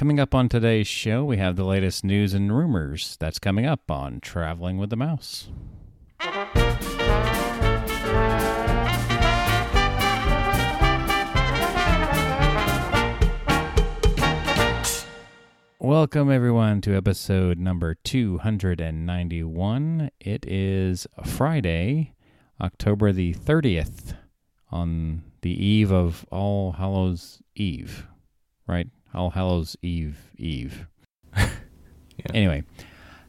Coming up on today's show, we have the latest news and rumors. That's coming up on Traveling with the Mouse. Welcome, everyone, to episode number 291. It is Friday, October the 30th, on the eve of All Hallows Eve, right? All Hallows Eve, Eve. Anyway,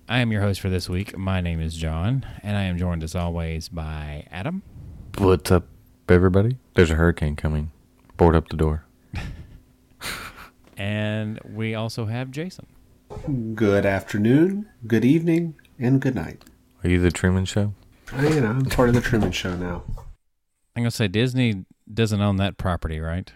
I am your host for this week. My name is John, and I am joined as always by Adam. What's up, everybody? There's a hurricane coming. Board up the door. And we also have Jason. Good afternoon, good evening, and good night. Are you the Truman Show? I, you know, I'm part of the Truman Show now. I'm going to say Disney doesn't own that property, right?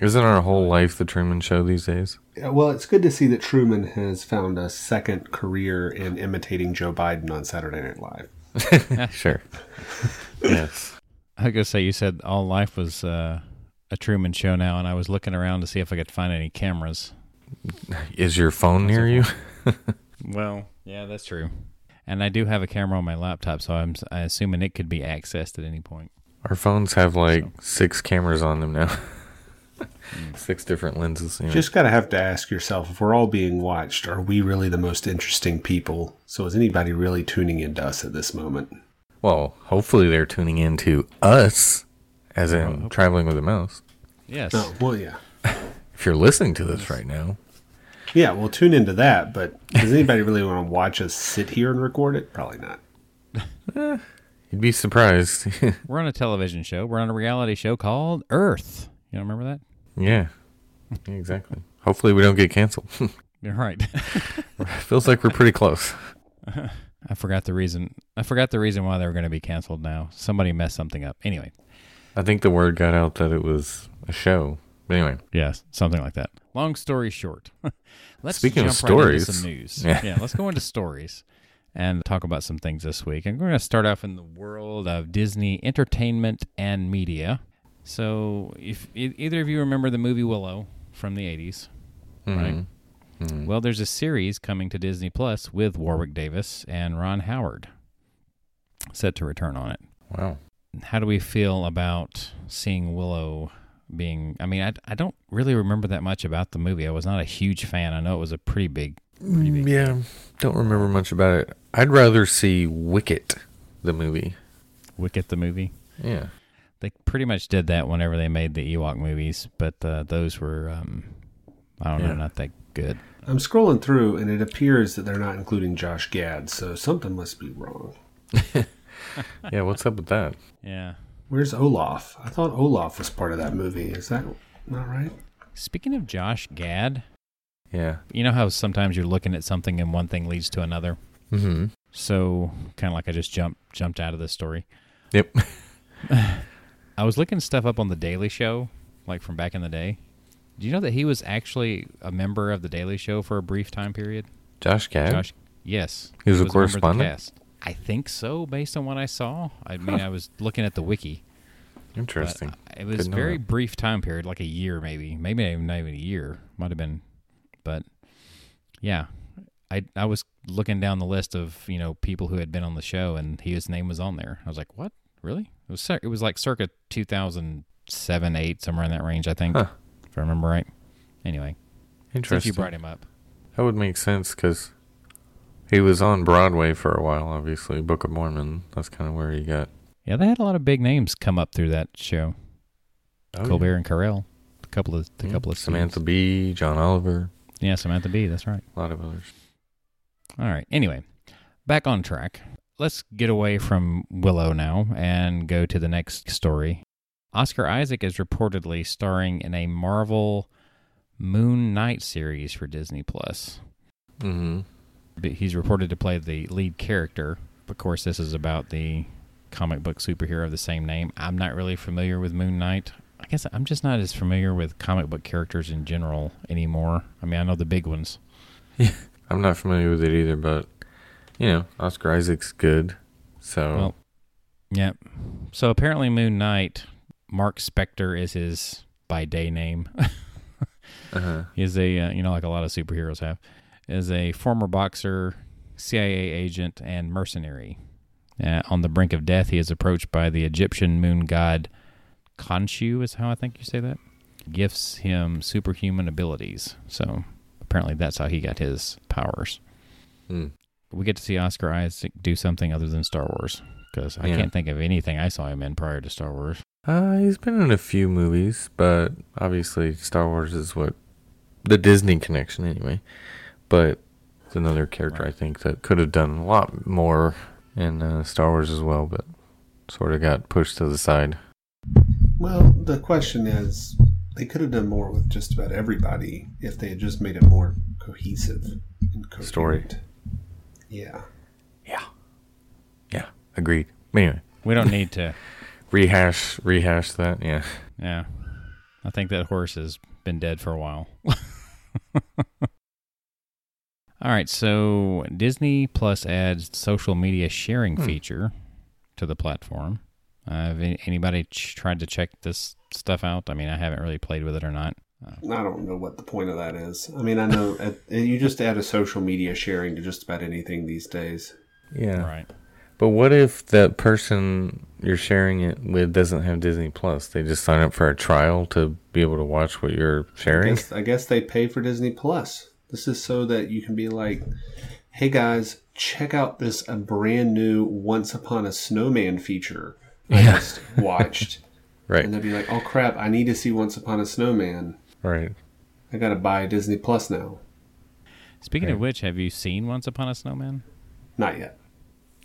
Isn't our whole life the Truman Show these days? Yeah, Well, it's good to see that Truman has found a second career in imitating Joe Biden on Saturday Night Live. sure. yes. I was going to say, you said all life was uh, a Truman show now, and I was looking around to see if I could find any cameras. Is your phone near you? Well, yeah, that's true. And I do have a camera on my laptop, so I'm, i assuming it could be accessed at any point. Our phones have like six cameras on them now. six different lenses. you know. Just gotta have to ask yourself if we're all being watched, are we really the most interesting people? So is anybody really tuning into us at this moment? well, hopefully they're tuning in to us, as in hope- traveling with a mouse. Yes. Oh, well, yeah. If you're listening to this right now, Yeah, we'll tune into that, but does anybody really want to watch us sit here and record it? Probably not. Eh, you'd be surprised. We're on a television show. We're on a reality show called Earth. You don't remember that? yeah. Yeah, exactly. Hopefully we don't get canceled. You're right. Feels like we're pretty close. I forgot the reason. I forgot the reason why they were going to be canceled. Now somebody messed something up. Anyway, I think the word got out that it was a show. But anyway, yes, something like that. Long story short, let's Speaking of jump right into stories. some news. Yeah. yeah, let's go into stories and talk about some things this week. And we're going to start off in the world of Disney entertainment and media. So, if e- either of you remember the movie Willow from the '80s, right? Mhm. Mhm. Well, there's a series coming to Disney Plus with Warwick Davis and Ron Howard set to return on it. wow. How do we feel about seeing Willow being? I mean, I, I don't really remember that much about the movie. I was not a huge fan. I know it was a pretty big. Pretty big Mm, Yeah, don't remember much about it. I'd rather see Wicket, the movie. Wicket the movie. Yeah. They pretty much did that whenever they made the Ewok movies, but uh, those were, um, I don't Yeah. know, not that good. I'm scrolling through, and it appears that they're not including Josh Gad, so something must be wrong. Yeah, what's up with that? Yeah. Where's Olaf? I thought Olaf was part of that movie. Is that not right? Speaking of Josh Gad, Yeah. you know how sometimes you're looking at something and one thing leads to another. Mm-hmm. So kind of like I just jumped jumped out of this story. Yep. I was looking stuff up on the Daily Show, like from back in the day. Do you know that he was actually a member of the Daily Show for a brief time period? Josh Gad? Josh, yes, He was a member of the correspondent? I think so, based on what I saw. I mean, I was looking at the wiki. Interesting. uh, it was Didn't very brief time period, like a year, maybe, maybe not even, not even a year. Might have been, but yeah, I I was looking down the list of you know people who had been on the show, and his name was on there. I was like, what? Really? It was it was like circa 2007, eight, somewhere in that range, I think, Huh. if I remember right. Anyway, since Interesting. you brought him up, That would make sense because he was on Broadway for a while, obviously. Book of Mormon. That's kind of where he got. yeah, they had a lot of big names come up through that show. Oh, Colbert and Carell, a couple of a yeah. couple of Samantha scenes. Bee, John Oliver, Yeah, Samantha Bee. That's right. a lot of others. All right. Anyway, back on track. Let's get away from Willow now and go to the next story. Oscar Isaac is reportedly starring in a Marvel Moon Knight series for Disney Plus. Mm-hmm. But He's reported to play the lead character. Of course, this is about the comic book superhero of the same name. I'm not really familiar with Moon Knight. I guess I'm just not as familiar with comic book characters in general anymore. I mean, I know the big ones. Yeah, I'm not familiar with it either, but you know, Oscar Isaac's good. So Well, Yep. So apparently, Moon Knight, Mark Spector is his by day name. Uh-huh. He is a, uh, you know, like a lot of superheroes have, is a former boxer, CIA agent, and mercenary. Uh, on the brink of death, he is approached by the Egyptian moon god Khonshu, is how I think you say that. Gifts him superhuman abilities. So apparently that's how he got his powers. Hmm. We get to see Oscar Isaac do something other than Star Wars because I Yeah. can't think of anything I saw him in prior to Star Wars. Uh, he's been in a few movies, but obviously Star Wars is what the Disney connection anyway. But it's another character Right. I think that could have done a lot more in uh, Star Wars as well, but sort of got pushed to the side. Well, the question is, they could have done more with just about everybody if they had just made it more cohesive and coherent. Story. Yeah. Yeah, yeah, agreed. Anyway, We don't need to. rehash rehash that. Yeah, Yeah. I think that horse has been dead for a while. All right, so Disney Plus adds social media sharing Hmm. feature to the platform. Uh, have anybody ch- tried to check this stuff out? I mean, I haven't really played with it or not. Uh. I don't know what the point of that is. I mean, I know uh, at, you just add a social media sharing to just about anything these days. yeah. Right. But what if that person you're sharing it with doesn't have Disney Plus? They just sign up for a trial to be able to watch what you're I sharing. guess, I guess they pay for Disney Plus. This is so that you can be like, hey guys, check out this a brand new Once Upon a Snowman feature I Yeah. just watched. Right, And they'll be like, oh crap, I need to see Once Upon a Snowman. Right. I gotta buy Disney Plus now. Speaking Okay. of which, have you seen Once Upon a Snowman? Not yet.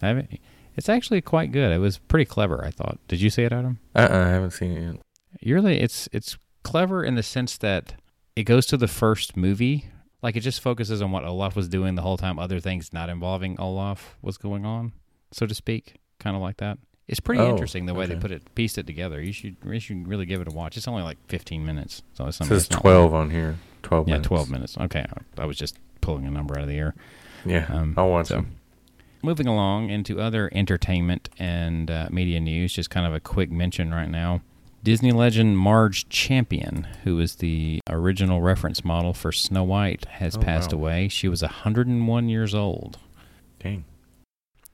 I haven't. It's actually quite good. It was pretty clever, I thought. Did you see it, Adam? Uh, uh I haven't seen it yet. You really it's it's clever in the sense that it goes to the first movie like it just focuses on what olaf was doing the whole time other things not involving olaf was going on so to speak kind of like that it's pretty Oh, interesting the way they put it pieced it together you should you should really give it a watch it's only like 15 minutes so it's, It says it's twelve on here. Twelve. yeah minutes. 12 minutes okay I, I was just pulling a number out of the air Yeah, Um, I'll watch so- them. Moving along into other entertainment and uh, media news, just kind of a quick mention right now. Disney legend Marge Champion, who is the original reference model for Snow White, has Oh, passed wow. away. She was 101 years old. Dang.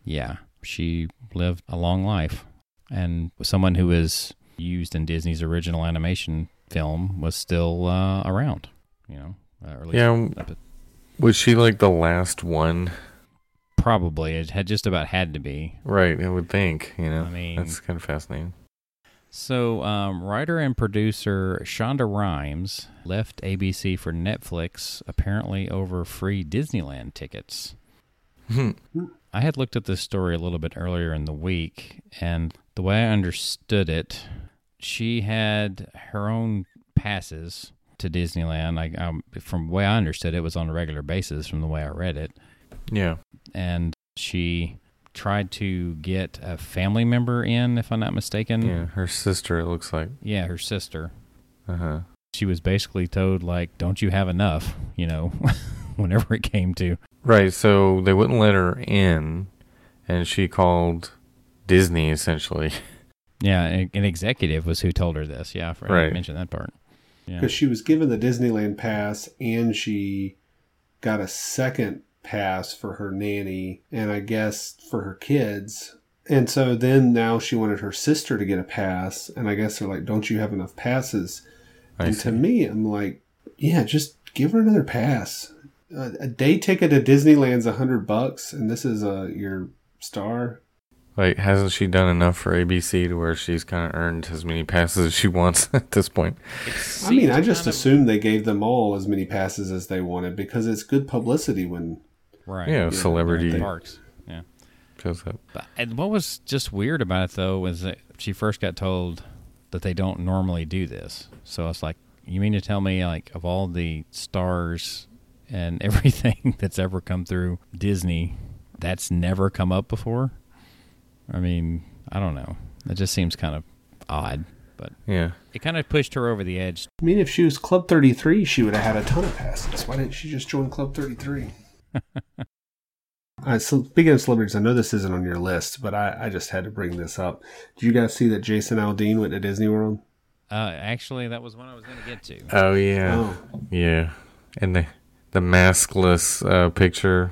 Yeah, she lived a long life. And someone who was used in Disney's original animation film was still uh, around, you know. Uh, or at least Yeah, at- was she like the last one? probably. It had just about had to be. Right, I would think. You know, I mean, that's kind of fascinating. So, um, writer and producer Shonda Rhimes left ABC for Netflix, apparently over free Disneyland tickets. I had looked at this story a little bit earlier in the week, and the way I understood it, she had her own passes to Disneyland. I, um, from the way I understood it, it was on a regular basis. From the way I read it, yeah. and she tried to get a family member in, if I'm not mistaken. Yeah, her sister. It looks like. Yeah, her sister. Uh huh. She was basically told like, "Don't you have enough?" You know, whenever it came to Right. So they wouldn't let her in, and she called Disney essentially. yeah, an an executive was who told her this. Yeah, I forgot Right. to mention that part. Yeah, Because she was given the Disneyland pass and she got a second pass for her nanny and I guess for her kids. And so then now she wanted her sister to get a pass. And I guess they're like, don't you have enough passes? I and see. to me, I'm like, yeah, just give her another pass. A, a day ticket to Disneyland's a hundred bucks, and this is uh, your star. Like, hasn't she done enough for ABC to where she's kind of earned as many passes as she wants at this point? I mean, I just assumed they gave them all as many passes as they wanted because it's good publicity when right. Yeah, Yeah, celebrity The parks. Yeah. shows up. But, and what was just weird about it though was that she first got told that they don't normally do this. So I was like, you mean to tell me like of all the stars and everything that's ever come through Disney, that's never come up before? I mean, I don't know. It just seems kind of odd, but Yeah. it kind of pushed her over the edge. I mean, if she was Club 33, she would have had a ton of passes. Why didn't she just join Club 33? uh, so speaking of celebrities, I know this isn't on your list, but I, I just had to bring this up. Did you guys see that Jason Aldean went to Disney World? Uh, actually, that was one I was going to get to. Oh yeah, Oh, yeah, and the the maskless uh, picture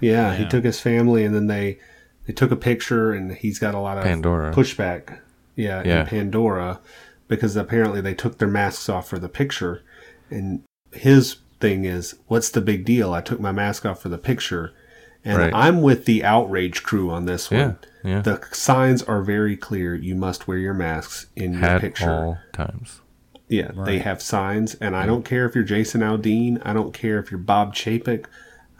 yeah, He took his family, and then they they took a picture, and he's got a lot of Pandora. pushback. Yeah, Yeah. in Pandora, because apparently they took their masks off for the picture, and his thing is, "What's the big deal? I took my mask off for the picture." And Right. I'm with the outrage crew on this one. yeah. The signs are very clear. You must wear your masks in your at picture. all times. Yeah, they have signs, and I don't mm. care if you're Jason Aldean. I don't care if you're Bob Chapek.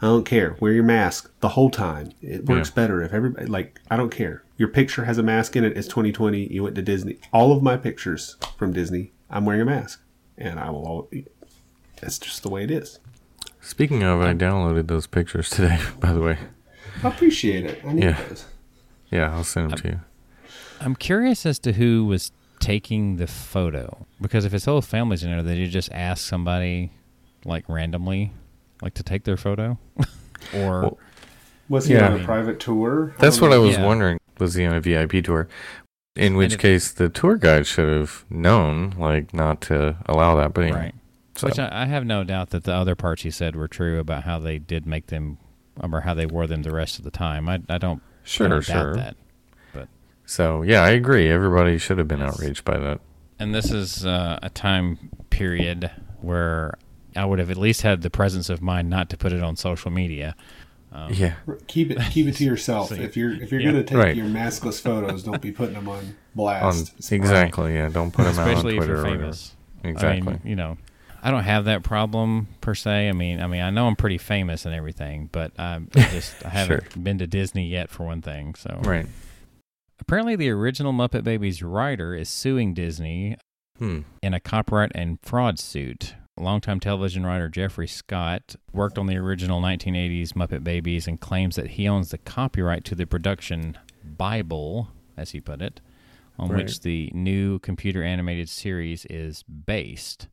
I don't care. Wear your mask the whole time. It works better if everybody like. I don't care. Your picture has a mask in it. It's 2020. You went to Disney. All of my pictures from Disney, I'm wearing a mask, and I will. Always, that's just the way it is. Speaking of, I downloaded those pictures today. By the way, I appreciate it. I need Yeah. those. yeah, I'll send them to you. I'm curious as to who was taking the photo because if his whole family's in there, did you just ask somebody like randomly, like to take their photo, or Well, Was he Yeah. on a private tour? That's what I was Yeah. wondering. Was he on a VIP tour? In which if- case, the tour guide should have known, like, not to allow that. But anyway, right? so Which I, I have no doubt that the other parts he said were true about how they did make them, or how they wore them the rest of the time. I, I don't, I sure, don't sure. doubt that. So yeah, I agree. Everybody should have been Yes. outraged by that. And this is uh, a time period where I would have at least had the presence of mind not to put it on social media. Um, yeah, Keep it keep it to yourself. See. if you're if you're Yeah. gonna take Right. your maskless photos, don't be putting them on on blast. It's exactly. Yeah, don't put them out on especially if Twitter you're or whatever. famous. Exactly. I mean, you know, I don't have that problem per se. I mean, I mean, I know I'm pretty famous and everything, but I'm I just I haven't been to Disney yet for one thing. So right. Apparently, the original Muppet Babies writer is suing Disney Hmm. in a copyright and fraud suit. Longtime television writer Jeffrey Scott worked on the original 1980s Muppet Babies and claims that he owns the copyright to the production Bible, as he put it, on Right. which the new computer animated series is based.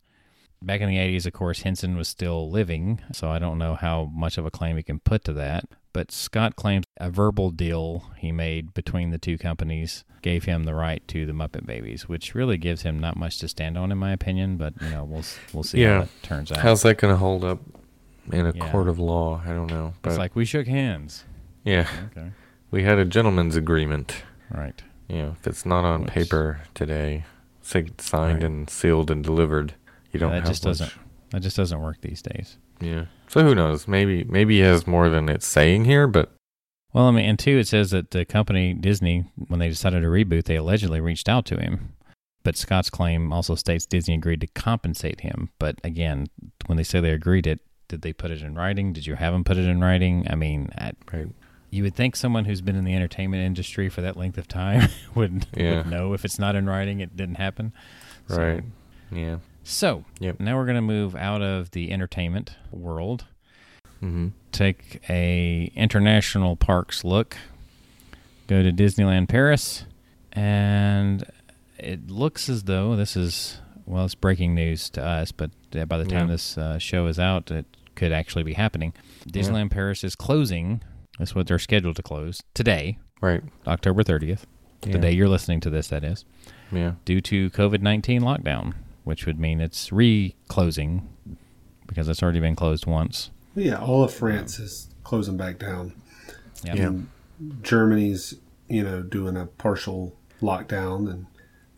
Back in the 80s, of course, Henson was still living, so I don't know how much of a claim he can put to that. But Scott claims a verbal deal he made between the two companies gave him the right to the Muppet Babies, which really gives him not much to stand on, in my opinion. But you know, we'll we'll see Yeah. how that turns out. How's that going to hold up in a Yeah. court of law? I don't know. But it's like we shook hands. yeah, Okay, we had a gentleman's agreement. right. You know, if it's not on Which- paper today, signed Right. and sealed and delivered, you don't that have just much. doesn't that just doesn't work these days. Yeah. So who knows? Maybe maybe he has more than it's saying here, but Well, I mean, and two, it says that the company Disney, when they decided to reboot, they allegedly reached out to him. But Scott's claim also states Disney agreed to compensate him. But again, when they say they agreed it, did they put it in writing? Did you have them put it in writing? I mean, I, right. you would think someone who's been in the entertainment industry for that length of time would, Yeah. would know if it's not in writing, it didn't happen. So- Right. Yeah. So, Yep. now we're going to move out of the entertainment world Mm-hmm. take a international parks look go to disneyland paris and it looks as though this is well it's breaking news to us but uh, by the time Yeah. this uh, show is out it could actually be happening disneyland paris is closing that's what they're scheduled to close today Right. october 30th Yeah. the day you're listening to this that is Yeah. due to covid-19 lockdown which would mean it's re-closing because it's already been closed once Yeah, all of France is closing back down. Yep. Yeah. And Germany's, you know, doing a partial lockdown, and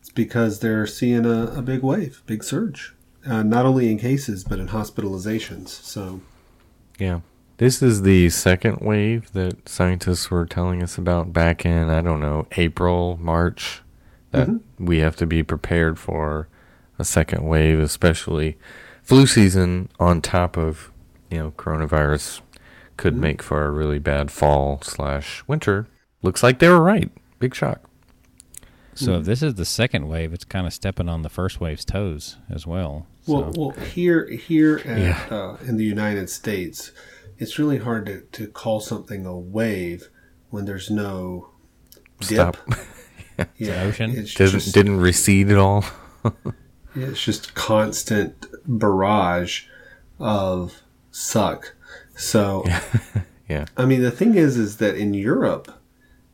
it's because they're seeing a, a big wave, big surge, uh, not only in cases but in hospitalizations. So, Yeah. This is the second wave that scientists were telling us about back in, I don't know, April, March, that Mhm. we have to be prepared for a second wave, especially flu season on top of, you know, coronavirus could make for a really bad fall slash winter. Looks like they were right. Big shock. So if this is the second wave, it's kind of stepping on the first wave's toes as well. well, So, well, here, here at, Yeah. uh, in the United States, it's really hard to, to call something a wave when there's no dip. Stop. Yeah, ocean? It's Didn't, just, didn't recede at all. It's just constant barrage of suck. So, Yeah. I mean, the thing is, is that in Europe,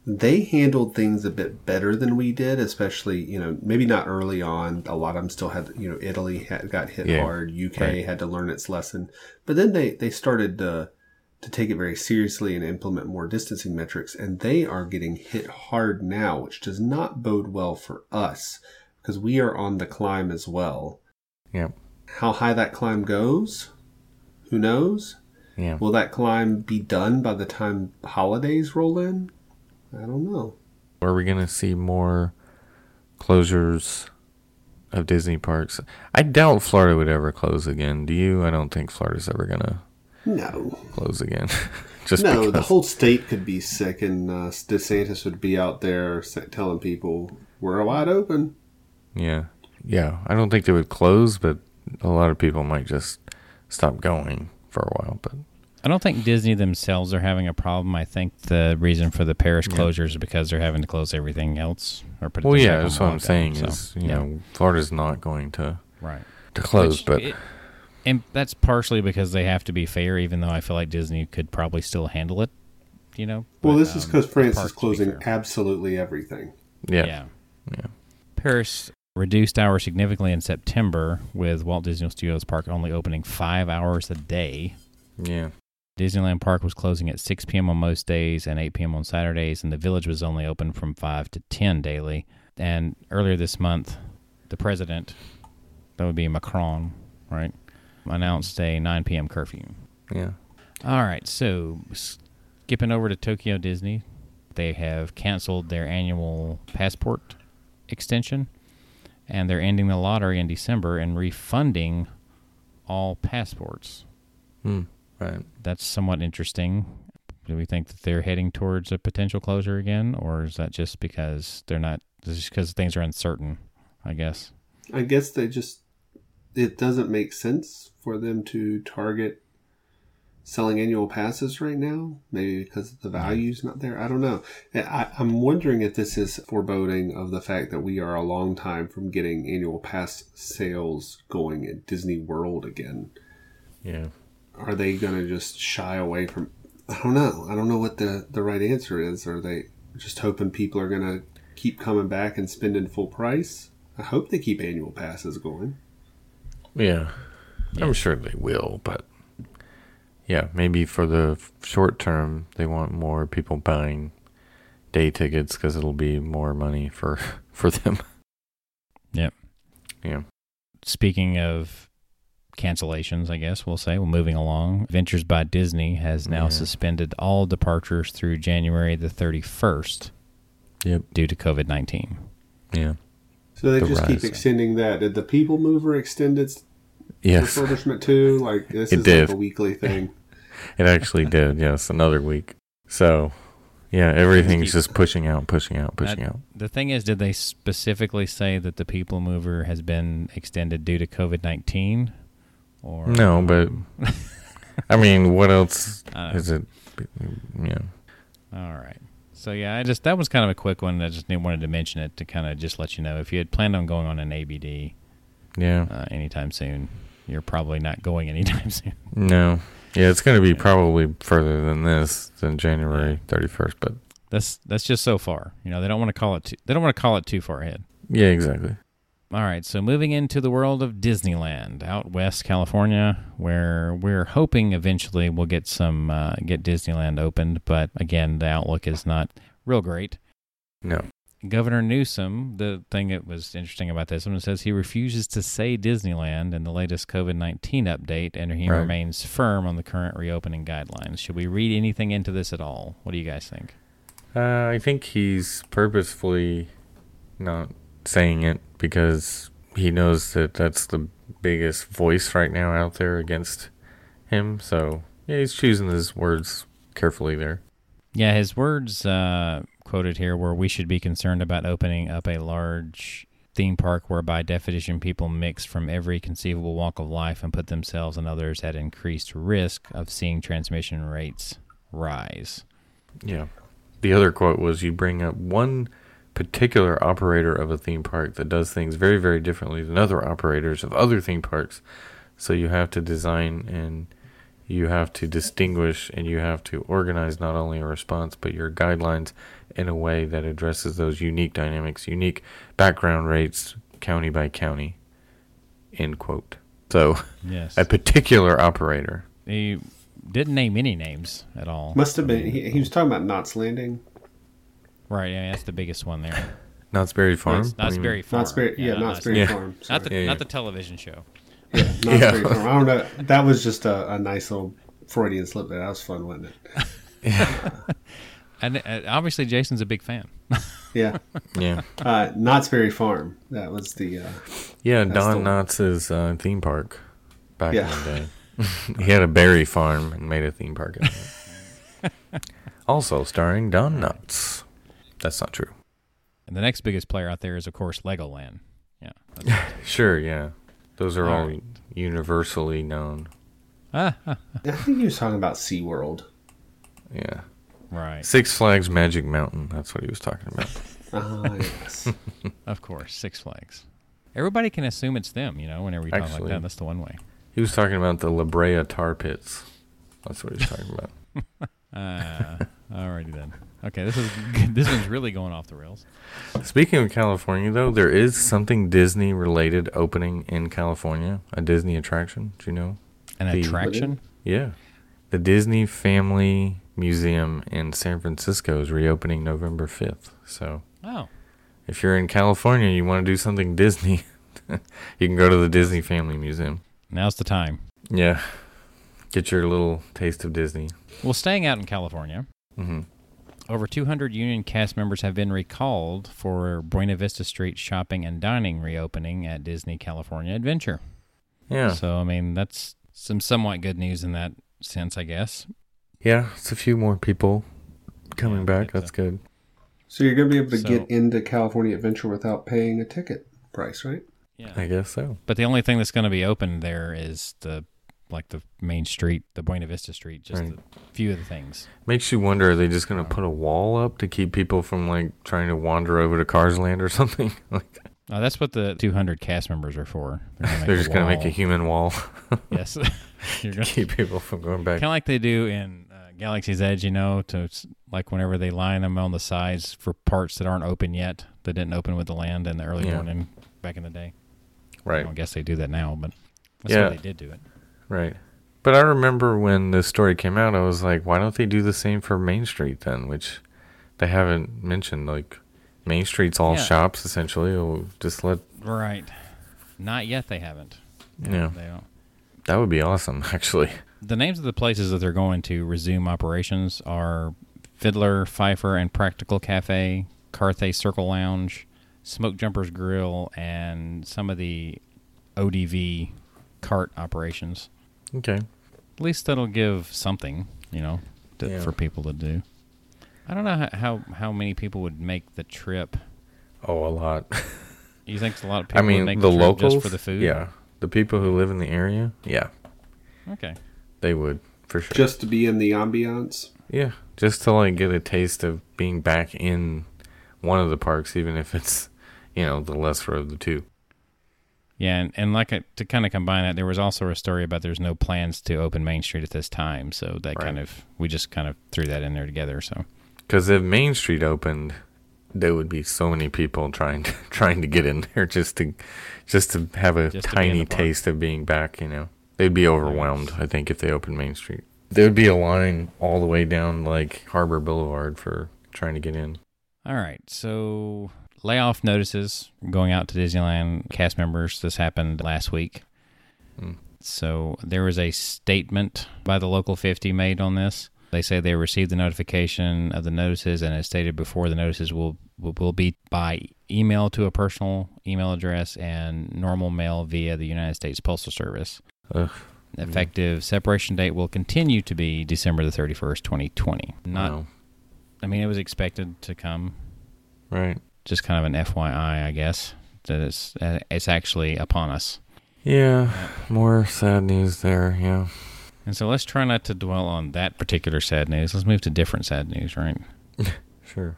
they handled things a bit better than we did, especially you know maybe not early on. A lot of them still had you know Italy had, got hit Yeah, hard, UK right. had to learn its lesson, but then they they started to to take it very seriously and implement more distancing metrics, and they are getting hit hard now, which does not bode well for us because we are on the climb as well. Yeah. How high that climb goes, who knows? Yeah. Will that climb be done by the time holidays roll in? I don't know. Are we gonna see more closures of Disney parks? I doubt Florida would ever close again. Do you? I don't think Florida's ever gonna No. close again. Just no, because. the whole state could be sick, and uh, DeSantis would be out there telling people, we're wide open. Yeah. Yeah. I don't think they would close, but a lot of people might just stop going for a while. But I don't think Disney themselves are having a problem. I think the reason for the Paris Yeah. is because they're having to close everything else or put. well, yeah, that's what I'm lockdown, saying so, is you yeah, know Florida's not going to right. to close, Which but it- and that's partially because they have to be fair. Even though I feel like Disney could probably still handle it, you know. Well, but, this is um, because France is to be closing absolutely everything. yeah, yeah. yeah. Paris reduced hours significantly in September, with Walt Disney Studios Park only opening five hours a day. yeah. Disneyland Park was closing at 6 p.m. on most days and 8 p.m. on Saturdays, and the village was only open from 5 to 10 daily. And earlier this month, the president, that would be Macron, right, announced a 9 p.m. curfew. Yeah. All right, so skipping over to Tokyo Disney, they have canceled their annual passport extension, and they're ending the lottery in December and refunding all passports. Hmm. Right. That's somewhat interesting. Do we think that they're heading towards a potential closure again, or is that just because they're not? Just because things are uncertain, I guess. I guess they just, it doesn't make sense for them to target selling annual passes right now. Maybe because the value's not there. I don't know. I, I'm wondering if this is foreboding of the fact that we are a long time from getting annual pass sales going at Disney World again. Yeah. Are they going to just shy away from? I don't know. I don't know what the the right answer is. Are they just hoping people are going to keep coming back and spending full price? I hope they keep annual passes going. Yeah. Yeah. I'm sure they will, but yeah, maybe for the short term, they want more people buying day tickets because it'll be more money for for them. Yep. Yeah. Speaking of cancellations, I guess we'll say, well, moving along, Ventures by Disney has now Yeah. suspended all departures through January the 31st Yep. due to COVID 19. Yeah. So they The just keep extending that. Did the People Mover extend its Yes, refurbishment too? Like this It is did. like a weekly thing. It actually did. Yes, another week. So, yeah, everything's just pushing out, pushing out, pushing That- out. The thing is, did they specifically say that the People Mover has been extended due to COVID 19? Or No, but I mean, what else Uh, is it? Yeah. All right. So yeah, I just that was kind of a quick one. I just wanted to mention it to kind of just let you know if you had planned on going on an ABD Yeah. uh, anytime soon, you're probably not going anytime soon. No. Yeah, it's going to be probably further than this than January 31st, but That's that's just so far. You know, they don't want to call it too, they don't want to call it too far ahead. yeah, exactly. All right, so moving into the world of Disneyland out west California, where we're hoping eventually we'll get some uh, get Disneyland opened, but again, the outlook is not real great. No. Governor Newsom, the thing that was interesting about this one says he refuses to say Disneyland in the latest COVID 19 update and he Right. remains firm on the current reopening guidelines. Should we read anything into this at all? What do you guys think? Uh, I think he's purposefully not saying it because he knows that that's the biggest voice right now out there against him. So, yeah, he's choosing his words carefully there. Yeah, his words uh, quoted here where We should be concerned about opening up a large theme park where, by definition, people mix from every conceivable walk of life and put themselves and others at increased risk of seeing transmission rates rise. Yeah. The other quote was you bring up one particular operator of a theme park that does things very, very differently than other operators of other theme parks. So you have to design and, you have to distinguish and you have to organize not only a response but your guidelines in a way that addresses those unique dynamics, unique background rates, county by county. End quote. So, Yes. a particular operator. he didn't name any names at all. Must have been. He, he was talking about Knots Landing. Right. Yeah, that's the biggest one there. Knott's Berry Farm. Knott's, Knott's What do you Berry? Farm. Knott's Berry, yeah, not Knott's Berry Yeah. Farm. Not the Yeah, yeah. not the television show. Yeah, Knott's Yeah. Berry Farm. I don't know. That was just a, a nice little Freudian slip. There, that was fun, wasn't it? And uh, obviously, Jason's a big fan. Yeah. Yeah. Uh, Knott's Berry Farm. That was the. Uh, Yeah, Don the- Knotts' uh, theme park back Yeah. in the day. he had a berry farm and made a theme park out of it. also starring Don Knotts. That's not true. And the next biggest player out there is, of course, Legoland. Yeah. Sure, yeah. Those are All all right. universally known. ah, ah, I think he was talking about SeaWorld. Yeah. Right. Six Flags Magic Mountain. That's what he was talking about. Ah, yes. Of course, Six Flags. Everybody can assume it's them, you know, whenever you talk like Actually- that. That's the one way. He was talking about the La Brea Tar Pits. That's what he was talking about. Uh, alrighty then. Okay, this is this one's really going off the rails. Speaking of California, though, there is something Disney related opening in California. A Disney attraction. Do you know? An The- attraction. Yeah. The Disney Family Museum in San Francisco is reopening November 5th. So Oh, if you're in California, you want to do something Disney, you can go to the Disney Family Museum. now's the time. Yeah. Get your little taste of Disney. Well, staying out in California, hmm over 200 union cast members have been recalled for Buena Vista Street shopping and dining reopening at Disney California Adventure. Yeah. So, I mean, that's some somewhat good news in that sense, I guess. Yeah. It's a few more people coming Yeah, back. That's so. good. So you're going to be able to So- get into California Adventure without paying a ticket price, right? Yeah. I guess so. But the only thing that's going to be open there is the like the main street, the Buena Vista Street, just Right. a few of the things. Makes you wonder are they just going to put a wall up to keep people from like trying to wander over to Cars Land or something? like Uh, that's what the 200 cast members are for. They're, gonna make they're just going to make a human wall yes. You're to gonna, keep people from going back. kind of like they do in Galaxy's Edge, you know, to like whenever they line them on the sides for parts that aren't open yet, that didn't open with the land in the early Yeah. morning back in the day. I Right. don't guess they do that now, but that's Yeah. why they did do it. Right. But I remember when this story came out, I was like, why don't they do the same for Main Street then? Which they haven't mentioned. Like, Main Street's all Yeah. shops essentially. We'll just let. Right. Not yet. They haven't. Yeah. They don't. That would be awesome, actually. The names of the places that they're going to resume operations are Fiddler, Fifer, and Practical Cafe, Carthay Circle Lounge, Smoke Jumpers Grill, and some of the ODV cart operations. Okay. At least that'll give something, you know, to, Yeah. for people to do. I don't know how, how many people would make the trip. Oh, a lot. You think a lot of people I mean, would make the the, locals. just for the food? Yeah. The people who live in the area. Yeah. Okay. They would, for sure. Just to be in the ambiance. yeah. Just to, like, get a taste of being back in one of the parks, even if it's, you know, the lesser of the two. Yeah, and, and like I, to kind of combine that, there was also a story about there's no plans to open Main Street at this time, so that kind of we just kind of threw that in there together. So Because if Main Street opened, there would be so many people trying to trying to get in there just to just to have a Just to be in tiny taste of being back. You know, they'd be overwhelmed. I think if they opened Main Street, there would be a line all the way down like Harbor Boulevard for trying to get in. all right, so layoff notices going out to Disneyland cast members. This happened last week. Mm. So there was a statement by the local 50 made on this. They say they received the notification of the notices, and as stated before, the notices will will, will be by email to a personal email address and normal mail via the United States Postal Service. Ugh. Effective separation date will continue to be December the 31st, 2020. Not, Wow. I mean, it was expected to come. right. Just kind of an FYI, I guess, that it's, uh, it's actually upon us. Yeah, more sad news there. Yeah. And so let's try not to dwell on that particular sad news. Let's move to different sad news, right? Sure.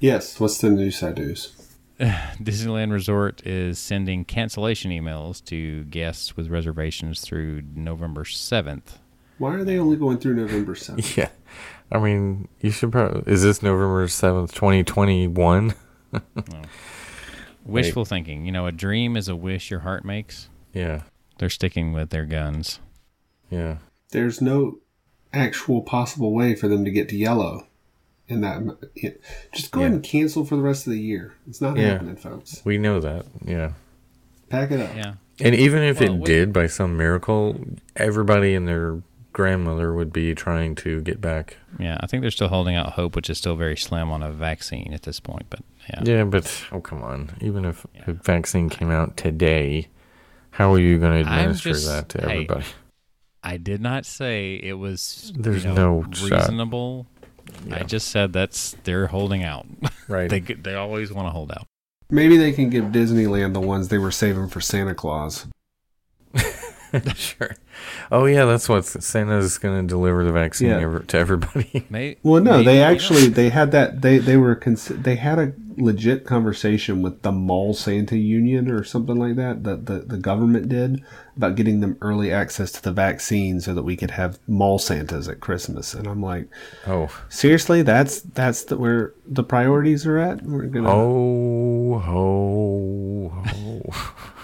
Yes. What's the new sad do's? Disneyland Resort is sending cancellation emails to guests with reservations through November 7th. Why are they only going through November 7th? Yeah. I mean, you should probably. Is this November 7th, 2021? Wishful thinking. You know, a dream is a wish your heart makes. Yeah. They're sticking with their guns. Yeah. There's no actual possible way for them to get to yellow. In that, yeah. just go ahead and cancel for the rest of the year. It's not Yeah. happening, folks. We know that. Yeah. Pack it up. Yeah. And even if Well, it we- did by some miracle, everybody and their grandmother would be trying to get back. Yeah. I think they're still holding out hope, which is still very slim on a vaccine at this point. But yeah. Yeah, but oh come on! Even if Yeah. a vaccine came out today, how are you going to administer just- that to hey, everybody? I did not say it was you There's know, no shot. Reasonable. I just said that's they're holding out. Right? they they always want to hold out. Maybe they can give Disneyland the ones they were saving for Santa Claus. sure. Oh yeah, that's what Santa's going to deliver the vaccine Yeah. ever, to everybody. May, Well, no, maybe, they you know, actually they had that they they were cons- they had a legit conversation with the Mall Santa Union or something like that. that the the government did about getting them early access to the vaccine so that we could have mall Santas at Christmas. And I'm like, oh, seriously, that's that's the, where the priorities are at. We're gonna ho, ho, ho.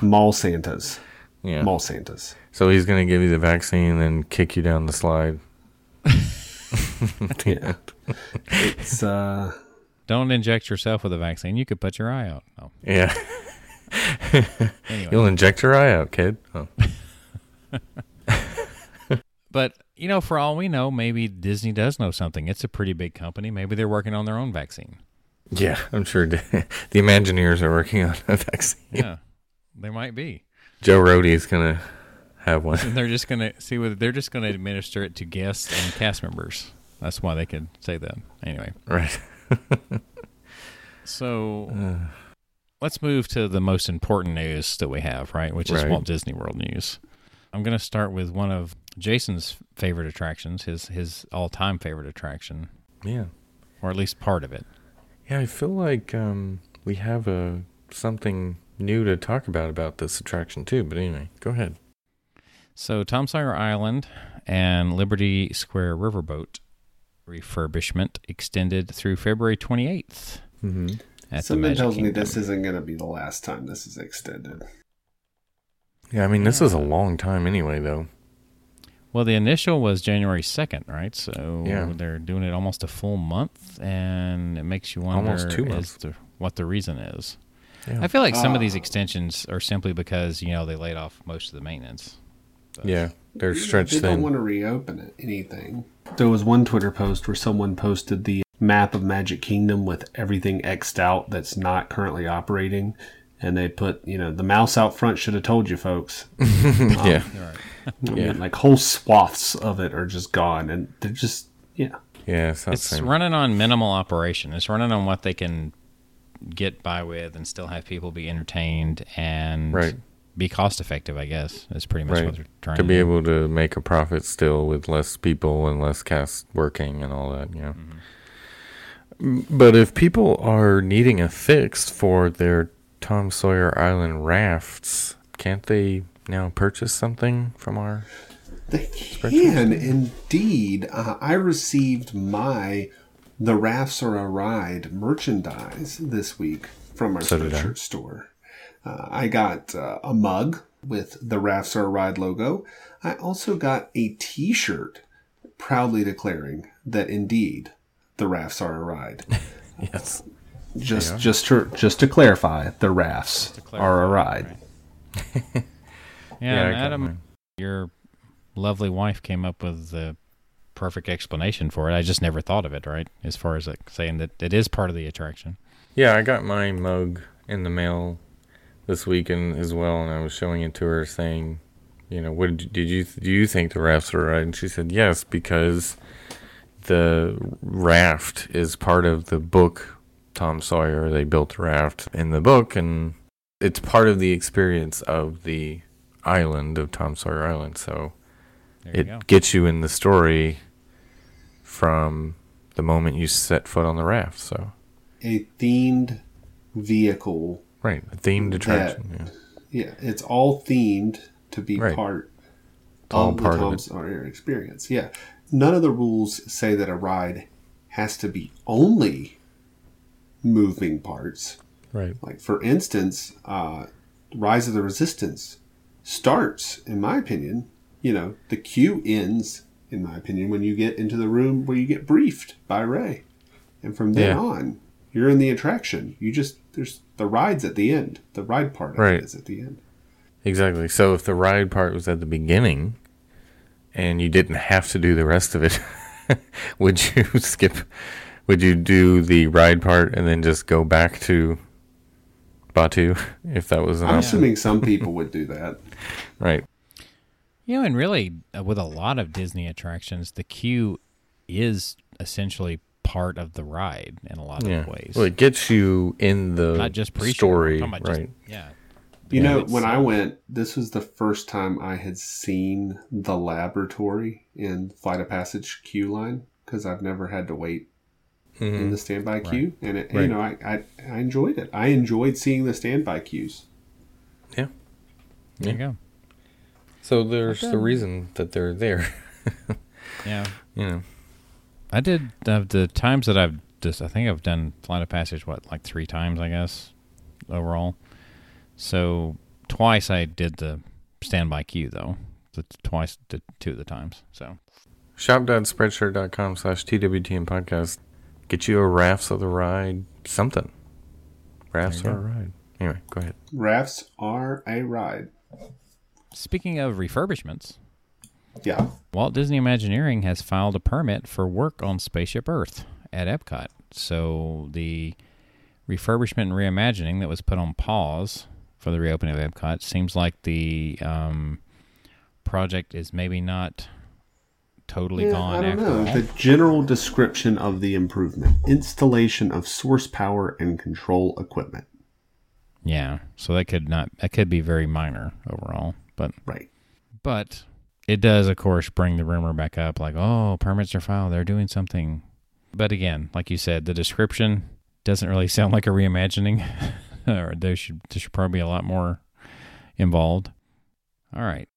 mall Santas, yeah. mall Santas. So he's going to give you the vaccine and then kick you down the slide. Yeah, it's uh. don't inject yourself with a vaccine. You could put your eye out. No. Yeah. Anyway, You'll inject your eye out, kid. Oh. but you know, for all we know, maybe Disney does know something. It's a pretty big company. Maybe they're working on their own vaccine. Yeah, I'm sure the Imagineers are working on a vaccine. Yeah, they might be. Joe Rohde's going to have one. And they're just gonna see whether they're just gonna administer it to guests and cast members. That's why they could say that. Anyway, Right. so let's move to the most important news that we have, right? Which is Right. Walt Disney World news. I'm gonna start with one of Jason's favorite attractions, his his all time favorite attraction, Yeah. or at least part of it. Yeah, I feel like um, we have a something new to talk about about this attraction too. But anyway, go ahead. So Tom Sawyer Island and Liberty Square Riverboat refurbishment extended through February 28th Mm-hmm. at the Something Magic tells me this isn't going to be the last time this is extended. Yeah, I mean this is a long time anyway, though. Well, the initial was January 2nd, right? So Yeah. they're doing it almost a full month, and it makes you wonder Almost two as months. to what the reason is. Yeah. I feel like some of uh, these extensions are simply because, you know, they laid off most of the maintenance. But- Yeah, they're stretched They don't want to reopen it, anything. There was one Twitter post where someone posted the map of Magic Kingdom with everything xed out that's not currently operating. And they put, you know, the mouse out front should have told you folks. Um, yeah, All right. I Yeah. like whole swaths of it are just gone. And they're just, yeah. yeah, it's It's running on minimal operation. It's running on what they can get by with and still have people be entertained and Right. be cost effective, I guess. Is pretty much Right. what they're trying to to, be do. able to make a profit still with less people and less cast working and all that, yeah. M- But if people are needing a fix for their Tom Sawyer Island rafts, can't they now purchase something from our? They can indeed. Uh, I received my The Rafts Are a Ride merchandise this week from our So sweatshirt store. Uh, I got uh, a mug with the Rafts Are a Ride logo. I also got a t shirt proudly declaring that indeed the Rafts are a ride. Yes. Just, are. just to just to clarify, the rafts To are a ride. right. yeah, I and Adam, your lovely wife came up with the perfect explanation for it. I just never thought of it, right? As far as like saying that it is part of the attraction. Yeah, I got my mug in the mail this weekend as well, and I was showing it to her, saying, "You know, what did you, did you do? You think the rafts were right?" And she said, "Yes, because the raft is part of the book Tom Sawyer. They built a raft in the book, and it's part of the experience of the island of Tom Sawyer Island. So it go. gets you in the story from the moment you set foot on the raft. So." A themed vehicle Right, a themed attraction. Yeah. Yeah, it's all themed to be Right. part all of the part of Tom Sawyer experience. Yeah, none of the rules say that a ride has to be only moving parts. Right. Like for instance, uh, Rise of the Resistance starts, in my opinion. You know, the queue ends, in my opinion, when you get into the room where you get briefed by Rey, and from then Yeah. on, you're in the attraction. You just there's the rides at the end. The ride part Right. it is at the end. Exactly. So if the ride part was at the beginning and you didn't have to do the rest of it, would you skip would you do the ride part and then just go back to Batuu if that was an I'm option? assuming some people would do that. Right. You know, and really, uh, with a lot of Disney attractions, the queue is essentially part of the ride in a lot Yeah. of ways. Well, it gets you in the Not just pre story, talking about right? just- yeah. You Yeah, know, when I went, this was the first time I had seen the laboratory in Flight of Passage queue line because I've never had to wait in Mhm. the standby queue, and it, you know, I, I I enjoyed it. I enjoyed seeing the standby queues. Yeah. There you go. So there's the reason that they're there. Yeah. you know. I did uh, the times that I've just, I think I've done Flight of Passage, what, like three times, I guess, overall. So twice I did the standby queue, though. The, twice, the, two of the times. So Shop.spreadshirt.com slash TWTM podcast. Get you a rafts of the ride something. Rafts are you a ride. Anyway, go ahead. Rafts are a ride. Speaking of refurbishments, Yeah, Walt Disney Imagineering has filed a permit for work on Spaceship Earth at Epcot. So the refurbishment and reimagining that was put on pause for the reopening of Epcot seems like the um, project is maybe not totally Yeah, gone I don't after know. all. The general description of the improvement: installation of source power and control equipment. Yeah, so that could not that could be very minor overall, but Right. but it does of course bring the rumor back up like oh permits are filed. They're doing something. But again like you said the description doesn't really sound like a reimagining or there should there should probably be a lot more involved. All right.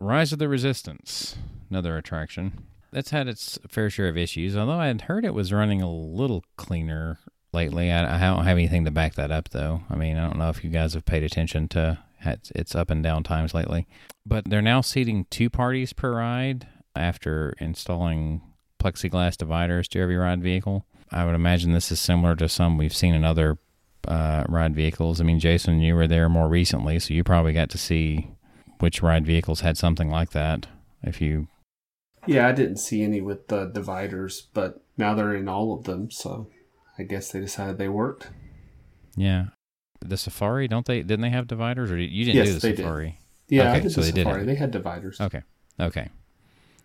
Rise of the resistance another attraction. That's had its fair share of issues although i had heard it was running a little cleaner lately. I, I don't have anything to back that up though. I mean i don't know if you guys have paid attention to its its up and down times lately but they're now seating two parties per ride after installing plexiglass dividers to every ride vehicle. I would imagine this is similar to some we've seen in other uh, ride vehicles. I mean, Jason, you were there more recently, so you probably got to see which ride vehicles had something like that. If you, Yeah, I didn't see any with the dividers, but now they're in all of them, so I guess they decided they worked. yeah, the Safari, don't they? Didn't they have dividers, or you didn't Yes, do the they did. Safari? Yeah, I did so the they did safari. have- they had dividers. Okay. Okay.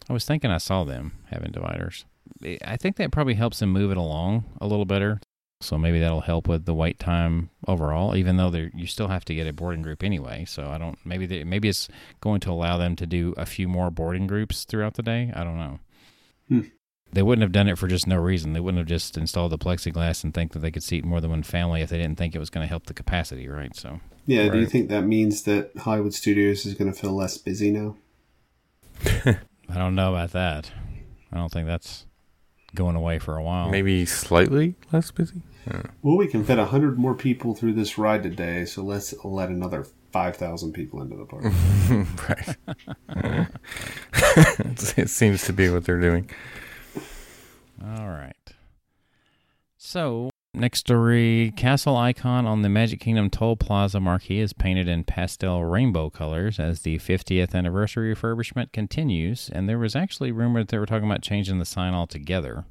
I was thinking I saw them having dividers. I think that probably helps them move it along a little better. So maybe that'll help with the wait time overall, even though you still have to get a boarding group anyway. So I don't maybe they, maybe it's going to allow them to do a few more boarding groups throughout the day. I don't know. Hmm. They wouldn't have done it for just no reason. They wouldn't have just installed the plexiglass and think that they could seat more than one family if they didn't think it was going to help the capacity, right? So Yeah, do you think that means that Hollywood Studios is going to feel less busy now? I don't know about that. I don't think that's going away for a while. Maybe slightly less busy. Well, we can fit 100 more people through this ride today, so let's let another 5,000 people into the park. right. it seems to be what they're doing. All right. So, next story Castle icon on the Magic Kingdom Toll Plaza marquee is painted in pastel rainbow colors as the 50th anniversary refurbishment continues. And there was actually rumor that they were talking about changing the sign altogether.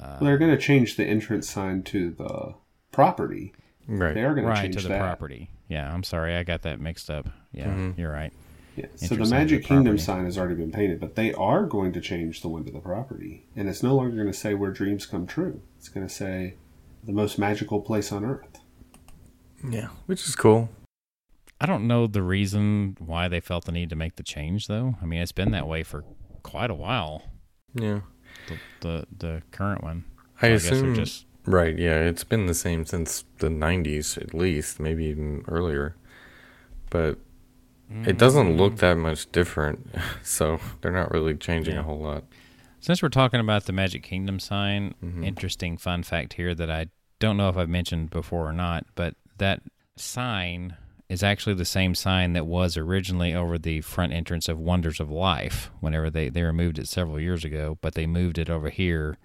Uh, Well, they're going to change the entrance sign to the property. Right. They are going to right change to the that. property. Yeah, I'm sorry. I got that mixed up. Yeah, Mhm. you're right. Yeah. So the Entrance sign to Magic the Kingdom property. sign has already been painted, but they are going to change the one to the property. And it's no longer going to say where dreams come true. It's going to say the most magical place on earth. Yeah, which is cool. I don't know the reason why they felt the need to make the change, though. I mean, it's been that way for quite a while. Yeah. The the, the current one. I So guess assume just right. Yeah, it's been the same since the '90s, at least, maybe even earlier. But it doesn't look that much different, so they're not really changing Yeah. a whole lot. Since we're talking about the Magic Kingdom sign, Mhm. interesting fun fact here that I don't know if I've mentioned before or not, but that sign is actually the same sign that was originally over the front entrance of Wonders of Life whenever they, they removed it several years ago, but they moved it over here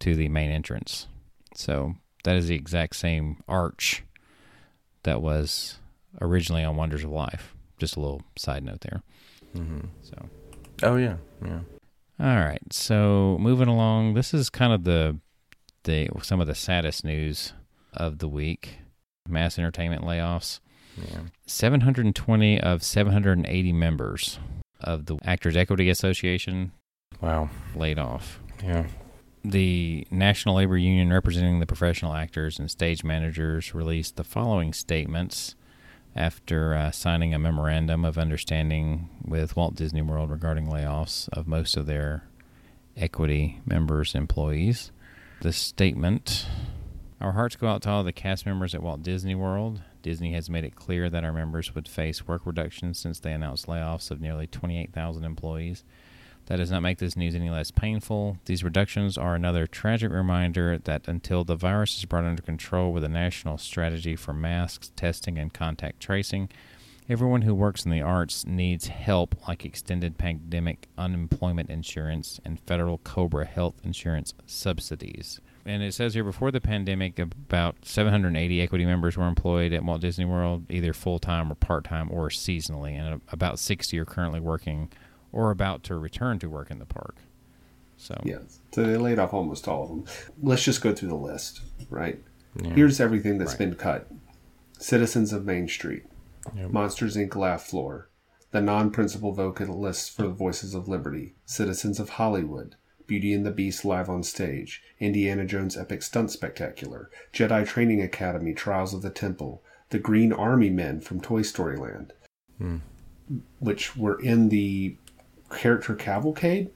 to the main entrance. So that is the exact same arch that was originally on Wonders of Life. Just a little side note there. hmm So Oh yeah, yeah. all right. So moving along, this is kind of the the some of the saddest news of the week. Mass entertainment layoffs. Yeah. 720 of 780 members of the Actors Equity Association Wow. laid off. Yeah. The National Labor Union representing the professional actors and stage managers released the following statements after uh, signing a memorandum of understanding with Walt Disney World regarding layoffs of most of their equity members' employees. The statement Our hearts go out to all the cast members at Walt Disney World. Disney has made it clear that our members would face work reductions since they announced layoffs of nearly 28,000 employees. That does not make this news any less painful. These reductions are another tragic reminder that until the virus is brought under control with a national strategy for masks, testing, and contact tracing, everyone who works in the arts needs help like extended pandemic unemployment insurance and federal COBRA health insurance subsidies. And it says here before the pandemic, about 780 equity members were employed at Walt Disney World, either full time or part time or seasonally, and about 60 are currently working or about to return to work in the park. So Yeah. So they laid off almost all of them. Let's just go through the list, right? Yeah. Here's everything that's Right. been cut Citizens of Main Street, Yep. Monsters Inc. Laugh Floor, the non principal vocalists for the Voices of Liberty, Citizens of Hollywood, Beauty and the Beast Live on Stage, Indiana Jones Epic Stunt Spectacular, Jedi Training Academy Trials of the Temple, the Green Army Men from Toy Story Land, Hmm. which were in the character cavalcade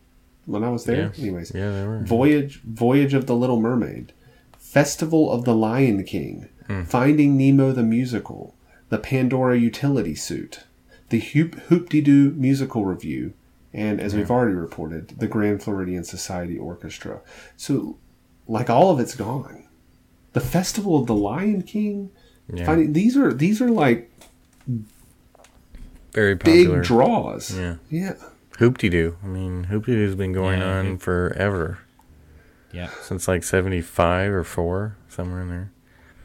when I was there. Yeah. Anyways, Yeah, they were. Voyage Voyage of the Little Mermaid, Festival of the Lion King, Hmm. Finding Nemo the Musical, the Pandora Utility Suit, the Hoop Hoop-Dee-Doo Musical Revue, and as we've already reported, the Grand Floridian Society Orchestra. So, like all of it's gone. The Festival of the Lion King, yeah. finding these are these are like Very big draws. Yeah. Yeah. Hoopty doo. I mean, Hoopty doo's been going Yeah, on Hoop- forever. yeah, Since like 75 or 4, somewhere in there.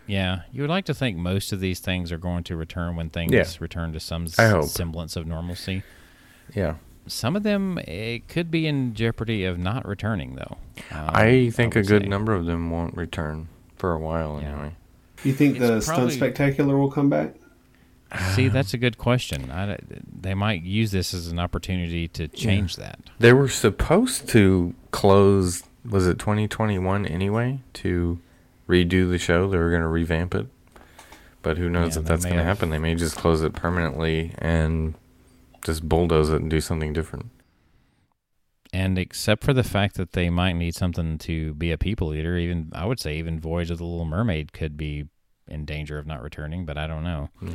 yeah. You would like to think most of these things are going to return when things Yeah. return to some I hope. semblance of normalcy. Yeah. Some of them it could be in jeopardy of not returning, though. Um, I think a good say. number of them won't return for a while Yeah. anyway. You think It's the Stunt Spectacular will come back? See, um, that's a good question. I, they might use this as an opportunity to change that. They were supposed to close, was it 2021 anyway, to redo the show? They were going to revamp it. But who knows Yeah, if that's going to happen. They may just close it permanently and just bulldoze it and do something different. And except for the fact that they might need something to be a people eater, even I would say even Voyage of the Little Mermaid could be in danger of not returning, but I don't know. Yeah.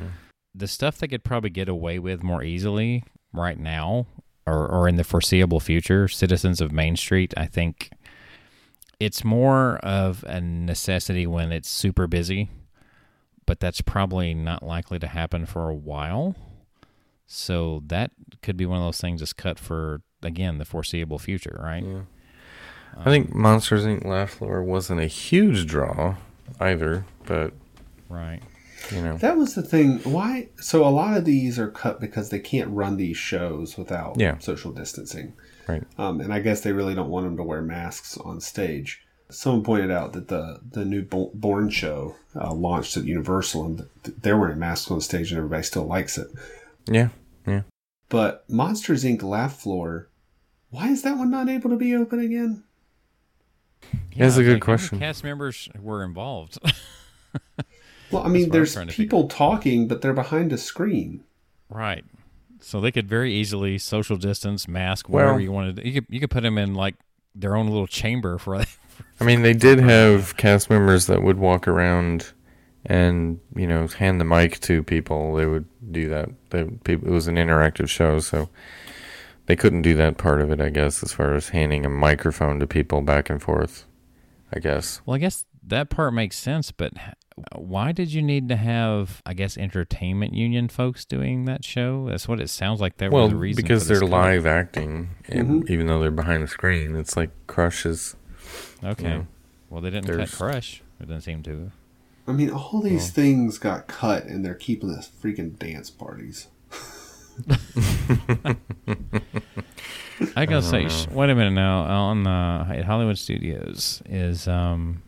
The stuff they could probably get away with more easily right now or, or in the foreseeable future, citizens of Main Street, I think it's more of a necessity when it's super busy, but that's probably not likely to happen for a while. So that could be one of those things that's cut for again the foreseeable future, right? Yeah. I think Monsters Inc. Laugh Floor wasn't a huge draw either, but right. You know, That was the thing. Why? So a lot of these are cut because they can't run these shows without Yeah. social distancing. right? Um, and I guess they really don't want them to wear masks on stage. Someone pointed out that the the new Bourne show uh, launched at Universal, and th- they're wearing masks on stage, and everybody still likes it. Yeah, yeah. But Monsters Inc. Laugh Floor, why is that one not able to be open again? That's a good think how many question. Cast members were involved. Well, I mean, there's trying to figure people talking, but they're behind a screen. right. So they could very easily social distance, mask, Well- you wanted. You could you could put them in like their own little chamber for. I mean, they did have cast members that would walk around and you know hand the mic to people. They would do that. They, people, it was an interactive show, so they couldn't do that part of it. I guess as far as handing a microphone to people back and forth. I guess. Well, I guess that part makes sense, but why did you need to have, I guess, entertainment union folks doing that show? That's what it sounds like. That well, was the reason because they're cut. live acting, and Mhm. even though they're behind the screen, it's like Crush is. Okay. Yeah. Well, they didn't cut Crush. It doesn't seem to. I mean, all these things got cut, and they're keeping us freaking dance parties. I gotta say, sh- wait a minute now. On uh, at Hollywood Studios is um,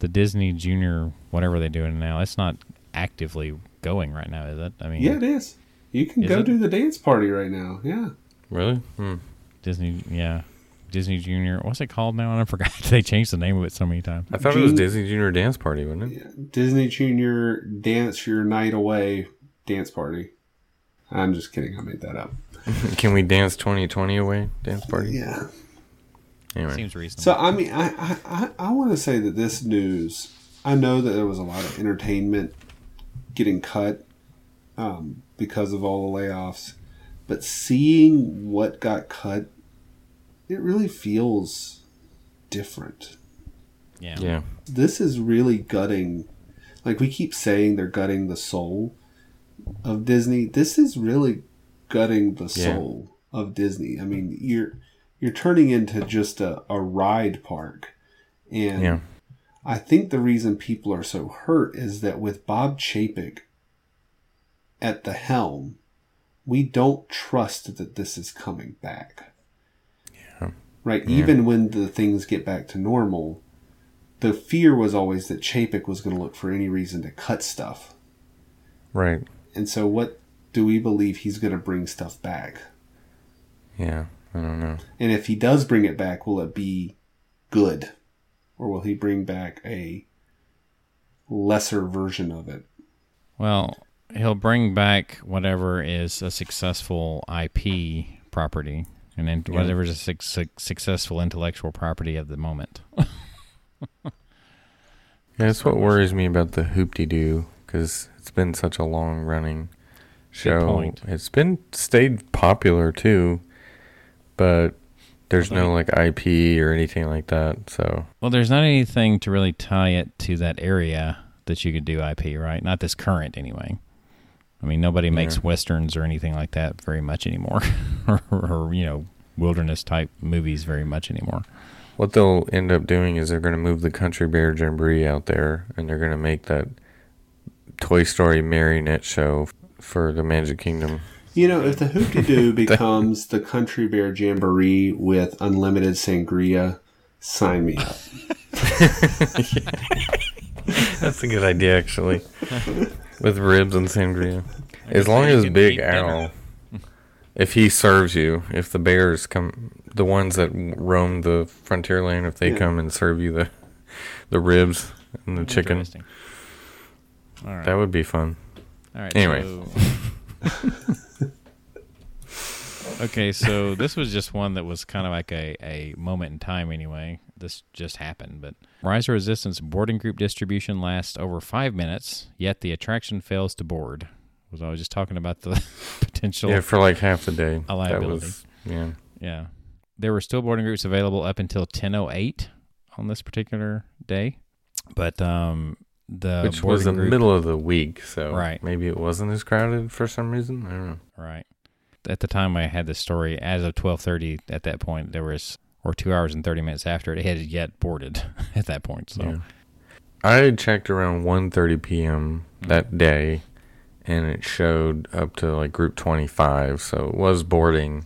the Disney Junior whatever they're doing now. It's not actively going right now, is it? I mean, Yeah, it is. You can Is go it? do the dance party right now. Yeah. Really? Hmm. Disney, yeah, Disney Junior. What's it called now? And I forgot. they changed the name of it so many times. I thought it was Disney Junior Dance Party, wasn't it? Yeah, Disney Junior Dance Your Night Away dance party. I'm just kidding. I made that up. Can we dance 2020 away? Dance party. Yeah. Anyway. Seems reasonable. So I mean, I I, I, I want to say that this news. I know that there was a lot of entertainment getting cut um, because of all the layoffs, but seeing what got cut, it really feels different. yeah. yeah. this is really gutting like we keep saying they're gutting the soul of disney this is really gutting the Yeah. soul of disney i mean you're you're turning into just a, a ride park and Yeah. i think the reason people are so hurt is that with bob chapek at the helm we don't trust that this is coming back Yeah. right Yeah. even when the things get back to normal the fear was always that Chapek was going to look for any reason to cut stuff. Right. And so, what do we believe he's going to bring stuff back? Yeah. I don't know. And if he does bring it back, will it be good? Or will he bring back a lesser version of it? Well, he'll bring back whatever is a successful IP property, and then Yeah. whatever is a suc suc- successful intellectual property of the moment. Yeah, that's what worries me about the hoopty doo because it's been such a long running show. It's been stayed popular too, but there's no like IP or anything like that. So Well, there's not anything to really tie it to that area that you could do IP, right? Not this current, anyway. I mean, nobody makes Yeah. westerns or anything like that very much anymore, or, or you know, wilderness type movies very much anymore. what they'll end up doing is they're going to move the Country Bear Jamboree out there, and they're going to make that Toy Story marionette show for the Magic Kingdom. You know, if the Hoopty Doo becomes the Country Bear Jamboree with unlimited sangria, sign me up. That's a good idea, actually. With ribs and sangria. As long as Big eat dinner. Al, if he serves you, if the bears come, the ones that roam the frontier land, if they Yeah. come and serve you the the ribs and the chicken, Interesting. All right. that would be fun. All right. Anyway. so- okay, so this was just one that was kind of like a, a moment in time anyway. This just happened, but Rise of Resistance boarding group distribution lasts over five minutes, yet the attraction fails to board. Was I was just talking about the potential Yeah, for like half the day. A That liability. was yeah. Yeah. There were still boarding groups available up until 10:08 on this particular day. But um the Which was the group- middle of the week, so Right. maybe it wasn't as crowded for some reason. I don't know. Right. At the time I had this story, as of 12:30 at that point there was or 2 hours and 30 minutes after it, it had yet boarded at that point. So Yeah. I checked around 1:30 p.m. Mm. that day, and it showed up to like group 25, so it was boarding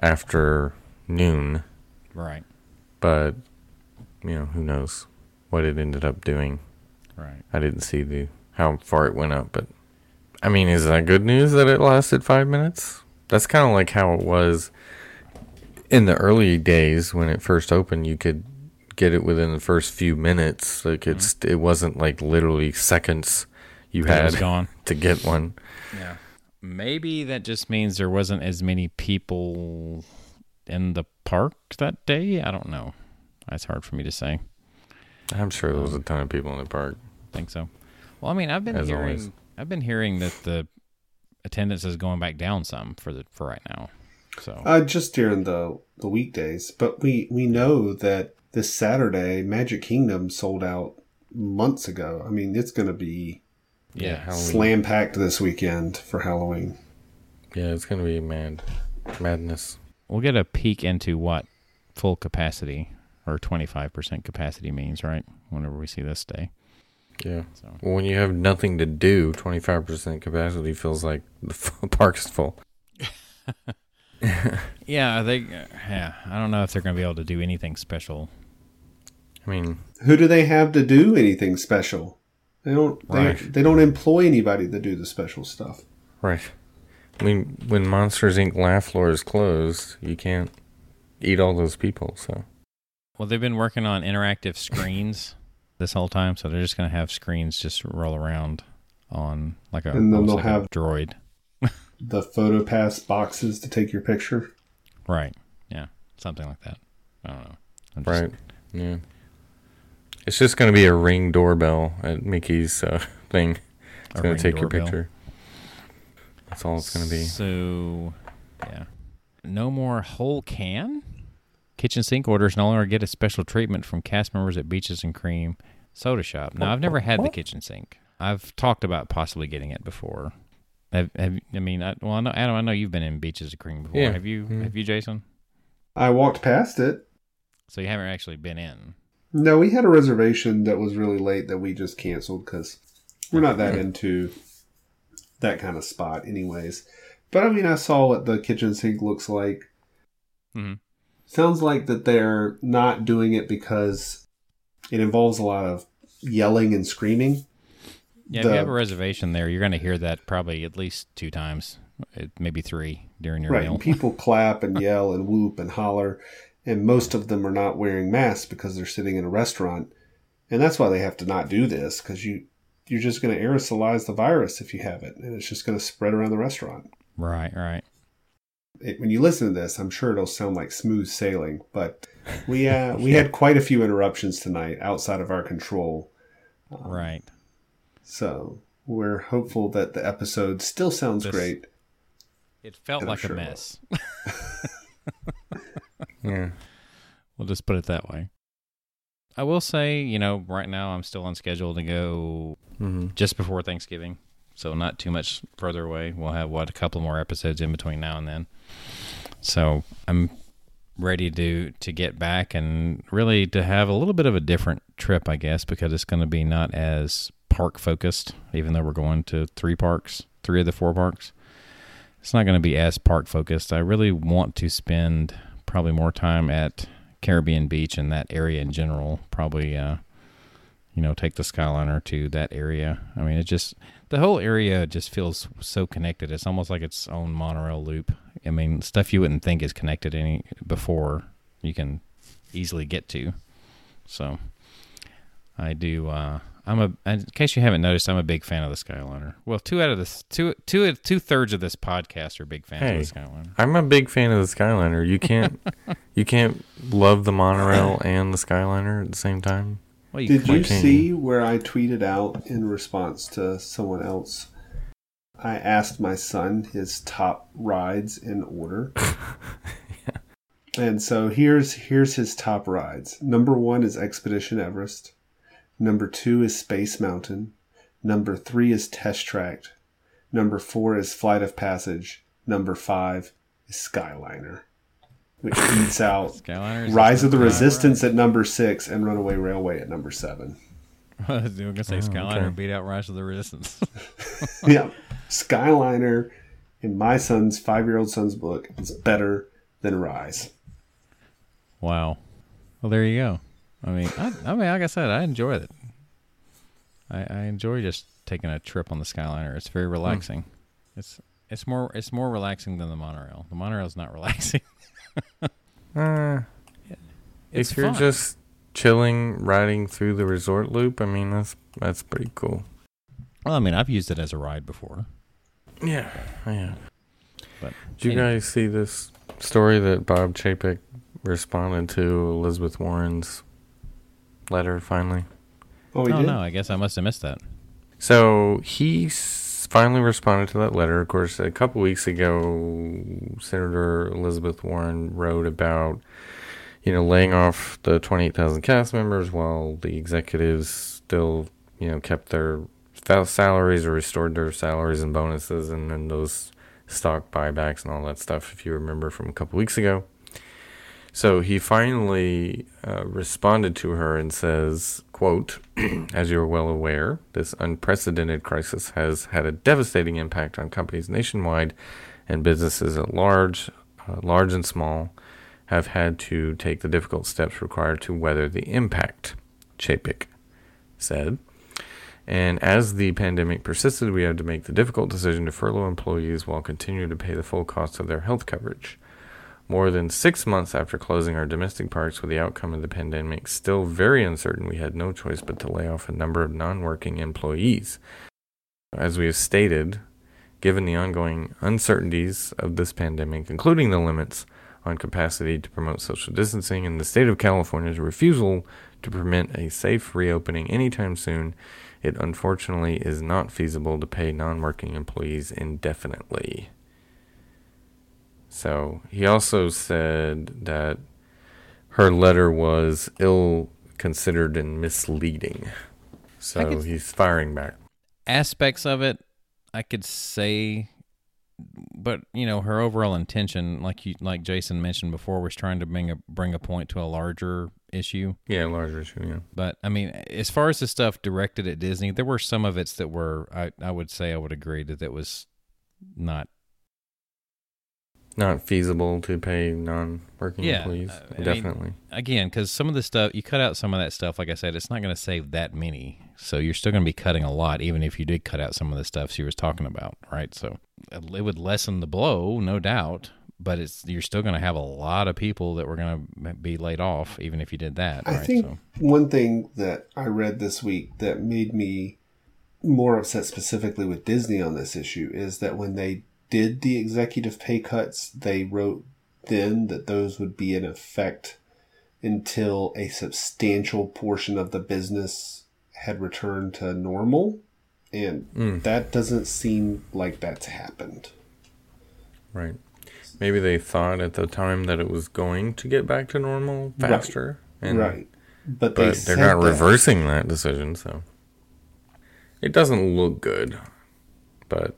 after noon. right. But you know, who knows what it ended up doing? Right. I didn't see the how far it went up, but I mean, is that good news that it lasted five minutes? That's kind of like how it was in the early days when it first opened. You could get it within the first few minutes. Like mm-hmm. it's it wasn't like literally seconds you had to get one. Yeah. Maybe that just means there wasn't as many people in the park that day. I don't know. That's hard for me to say. I'm sure there was a um, ton of people in the park. I think so. Well, I mean, I've been As hearing always. I've been hearing that the attendance is going back down some for the for right now. So Uh, just during the the weekdays, but we we know that this Saturday Magic Kingdom sold out months ago. I mean, it's going to be yeah, Halloween. slam packed this weekend for Halloween. Yeah, it's gonna be mad, madness. we'll get a peek into what full capacity or twenty five percent capacity means, right? Whenever we see this day. Yeah. So Well, when you have nothing to do, twenty five percent capacity feels like the f- park's full. yeah, they uh, yeah. I don't know if they're going to be able to do anything special. I mean, Who do they have to do anything special? They don't. They, Right. they don't employ anybody to do the special stuff. right. I mean, when Monsters Inc. laugh floor is closed, you can't eat all those people. So Well, they've been working on interactive screens this whole time, so they're just going to have screens just roll around on like a, And then they'll like have- droid. The photo pass boxes to take your picture. Right. Yeah. Something like that. I don't know. I'm just- right, yeah. It's just gonna be a ring doorbell at Mickey's uh, thing. It's gonna Ring take your picture. That's all it's gonna be. So, yeah. No more whole can? Kitchen sink orders no longer get a special treatment from cast members at Beaches and Cream Soda Shop. Now, I've never had the kitchen sink. I've talked about possibly getting it before. Have, have I mean, I, well, I know, Adam, I know you've been in Beaches and Cream before. Yeah. Have you? Mhm. Have you, Jason? I walked past it. So you haven't actually been in. No, we had a reservation that was really late that we just canceled because we're not that into that kind of spot, anyways. But I mean, I saw what the kitchen sink looks like. Mm-hmm. Sounds like that they're not doing it because it involves a lot of yelling and screaming. Yeah, if you have a reservation there, you're going to hear that probably at least two times, uh, maybe three during your right. meal. And people clap and yell and whoop and holler. And most of them are not wearing masks because they're sitting in a restaurant. And that's why they have to not do this because you, you're just going to aerosolize the virus if you have it. And it's just going to spread around the restaurant. Right, right. It, when you listen to this, I'm sure it'll sound like smooth sailing. But we, uh, we had quite a few interruptions tonight outside of our control. Um, Right. So we're hopeful that the episode still sounds This- great. It felt like sure a mess. Yeah. We'll just put it that way. I will say, you know, right now I'm still on schedule to go Mm-hmm. just before Thanksgiving, so not too much further away. We'll have what a couple more episodes in between now and then. So I'm ready to to get back and really to have a little bit of a different trip, I guess, because it's going to be not as park focused. Even though we're going to three parks, three of the four parks, it's not going to be as park focused. I really want to spend probably more time at Caribbean Beach and that area in general. Probably, uh, you know, take the Skyliner to that area. I mean, it just the whole area just feels so connected. It's almost like its own monorail loop. I mean, stuff you wouldn't think is connected any before you can easily get to. So, I do. Uh, I'm a. In case you haven't noticed, I'm a big fan of the Skyliner. Well, two out of the two two two thirds of this podcast are big fans Hey. of the Skyliner. I'm a big fan of the Skyliner. You can't, you can't love the monorail and the Skyliner at the same time. Well, you Did you see where I tweeted out in response to someone else? I asked my son his top rides in order. And so here's here's his top rides. Number 1 is Expedition Everest. Number 2 is Space Mountain. Number 3 is Test Track. Number 4 is Flight of Passage. Number 5 is Skyliner. Which beats out Skyliner. Rise of the Resistance at number 6 and Runaway Railway at number 7. ride. I was gonna say Oh, Skyliner okay. beat out Rise of the Resistance. yeah, Skyliner in my son's five-year-old son's book is better than Rise. wow. Well, there you go. I mean, I, I mean, like I said, I enjoy it. I, I enjoy just taking a trip on the Skyliner. It's very hmm. relaxing. It's it's more it's more relaxing than the monorail. The monorail is not relaxing. Uh, It's if you're fun. just chilling, riding through the resort loop, I mean that's that's pretty cool. well, I mean, I've used it as a ride before. Yeah, yeah. But Did you anyway. guys see this story that Bob Chapek responded to Elizabeth Warren's letter finally? Oh, we oh no, I guess I must have missed that. So he s- finally responded to that letter. Of course, a couple weeks ago, Senator Elizabeth Warren wrote about, you know, laying off the 28,000 cast members while the executives still, you know, kept their salaries or restored their salaries and bonuses and then those stock buybacks and all that stuff, if you remember from a couple weeks ago. So he finally uh, responded to her and says, quote, as you're well aware, this unprecedented crisis has had a devastating impact on companies nationwide and businesses at large, uh, large and small, have had to take the difficult steps required to weather the impact, Chapek said. And as the pandemic persisted, we had to make the difficult decision to furlough employees while continuing to pay the full cost of their health coverage. More than six months after closing our domestic parks with the outcome of the pandemic still very uncertain, we had no choice but to lay off a number of non working employees. As we have stated, given the ongoing uncertainties of this pandemic, including the limits on capacity to promote social distancing and the state of California's refusal to permit a safe reopening anytime soon, it unfortunately is not feasible to pay non working employees indefinitely. So he also said that her letter was ill considered and misleading. So he's firing back. aspects of it I could say but you know her overall intention like you like Jason mentioned before was trying to bring a bring a point to a larger issue Yeah, larger issue, yeah. but I mean as far as the stuff directed at Disney there were some of its that were I I would say I would agree that that was not Not feasible to pay non working Yeah, employees. uh, I mean- Definitely. again because some of the stuff you cut out some of that stuff like I said it's not going to save that many so you're still going to be cutting a lot even if you did cut out some of the stuff she was talking about right so it would lessen the blow no doubt but it's you're still going to have a lot of people that were going to be laid off even if you did that I right think so one thing that I read this week that made me more upset specifically with Disney on this issue is that when they did the executive pay cuts, they wrote then that those would be in effect until a substantial portion of the business had returned to normal. And Mm. that doesn't seem like that's happened. Right. Maybe they thought at the time that it was going to get back to normal Right. faster. And, right. But, they But they're not that. reversing that decision, so it doesn't look good. But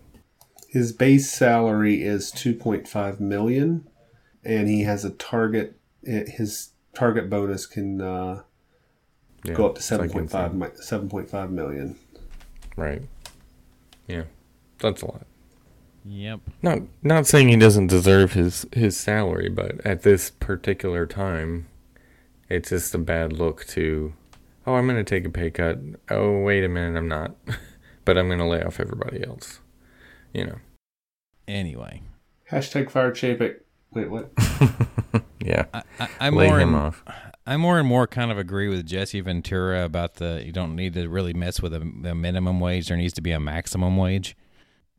His base salary is 2.5 million and he has a target his target bonus can uh, yeah, go up to it's like 7.5 7.5 million. Right. Yeah. That's a lot. yep Not not saying he doesn't deserve his his salary, but at this particular time, it's just a bad look to. Oh, I'm going to take a pay cut. Oh, wait a minute, I'm not. but I'm going to lay off everybody else. You know. anyway Hashtag fire Chapek. Wait, what? Yeah. I, I, I'm lay more him in, off. I more and more kind of agree with Jesse Ventura about the you don't need to really mess with a, the minimum wage. There needs to be a maximum wage.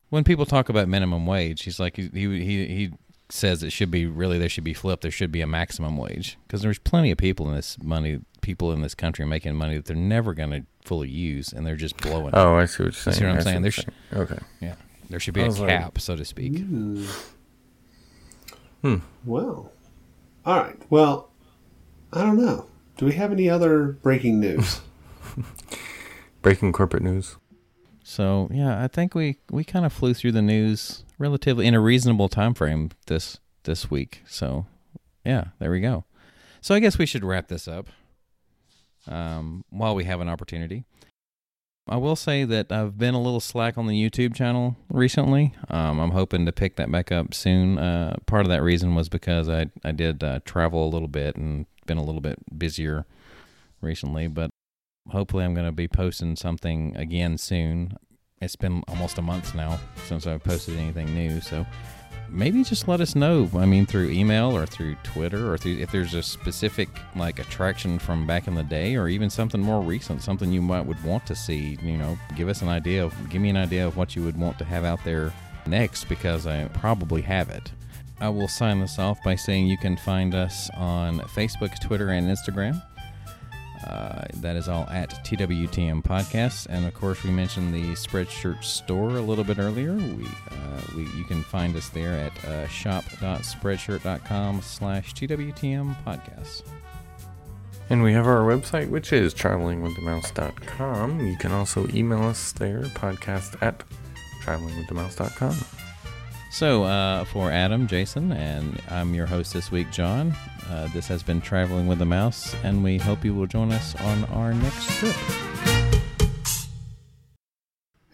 When people talk about minimum wage, he's like he he he, he says it should be really there should be flipped. There should be a maximum wage because there's plenty of people in this money people in this country making money that they're never going to fully use and they're just blowing. it. Oh, I see what you're saying. see what I'm I saying? what There's- you're. Okay. Yeah, there should be I a was like- cap, so to speak. Hmm. Hmm. Well, all right. Well, I don't know. Do we have any other breaking news? Breaking corporate news. So yeah, I think we we kind of flew through the news relatively in a reasonable time frame this this week. So yeah, there we go. So I guess we should wrap this up um, while we have an opportunity. I will say that I've been a little slack on the YouTube channel recently. Um, I'm hoping to pick that back up soon. Uh, part of that reason was because I I did uh, travel a little bit and been a little bit busier recently, but hopefully I'm going to be posting something again soon. It's been almost a month now since I've posted anything new, so maybe just let us know. I mean, through email or through Twitter, or through if there's a specific like attraction from back in the day, or even something more recent, something you might would want to see. You know, give us an idea of, give me an idea of what you would want to have out there next, because I probably have it. I will sign this off by saying you can find us on Facebook, Twitter, and Instagram. Uh, that is all at TWTM Podcasts, and of course, we mentioned the Spreadshirt store a little bit earlier. We, uh, we you can find us there at uh, shop.spreadshirt.com/slash TWTM Podcasts. And we have our website, which is travelingwiththemouse.com. You can also email us there, podcast at travelingwiththemouse.com. So, uh, for Adam, Jason, and I'm your host this week, John. Uh, this has been Traveling with a Mouse, and we hope you will join us on our next trip.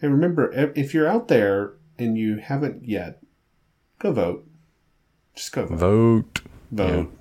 And remember, if if you're out there and you haven't yet, go vote. Just go vote. Vote. Vote.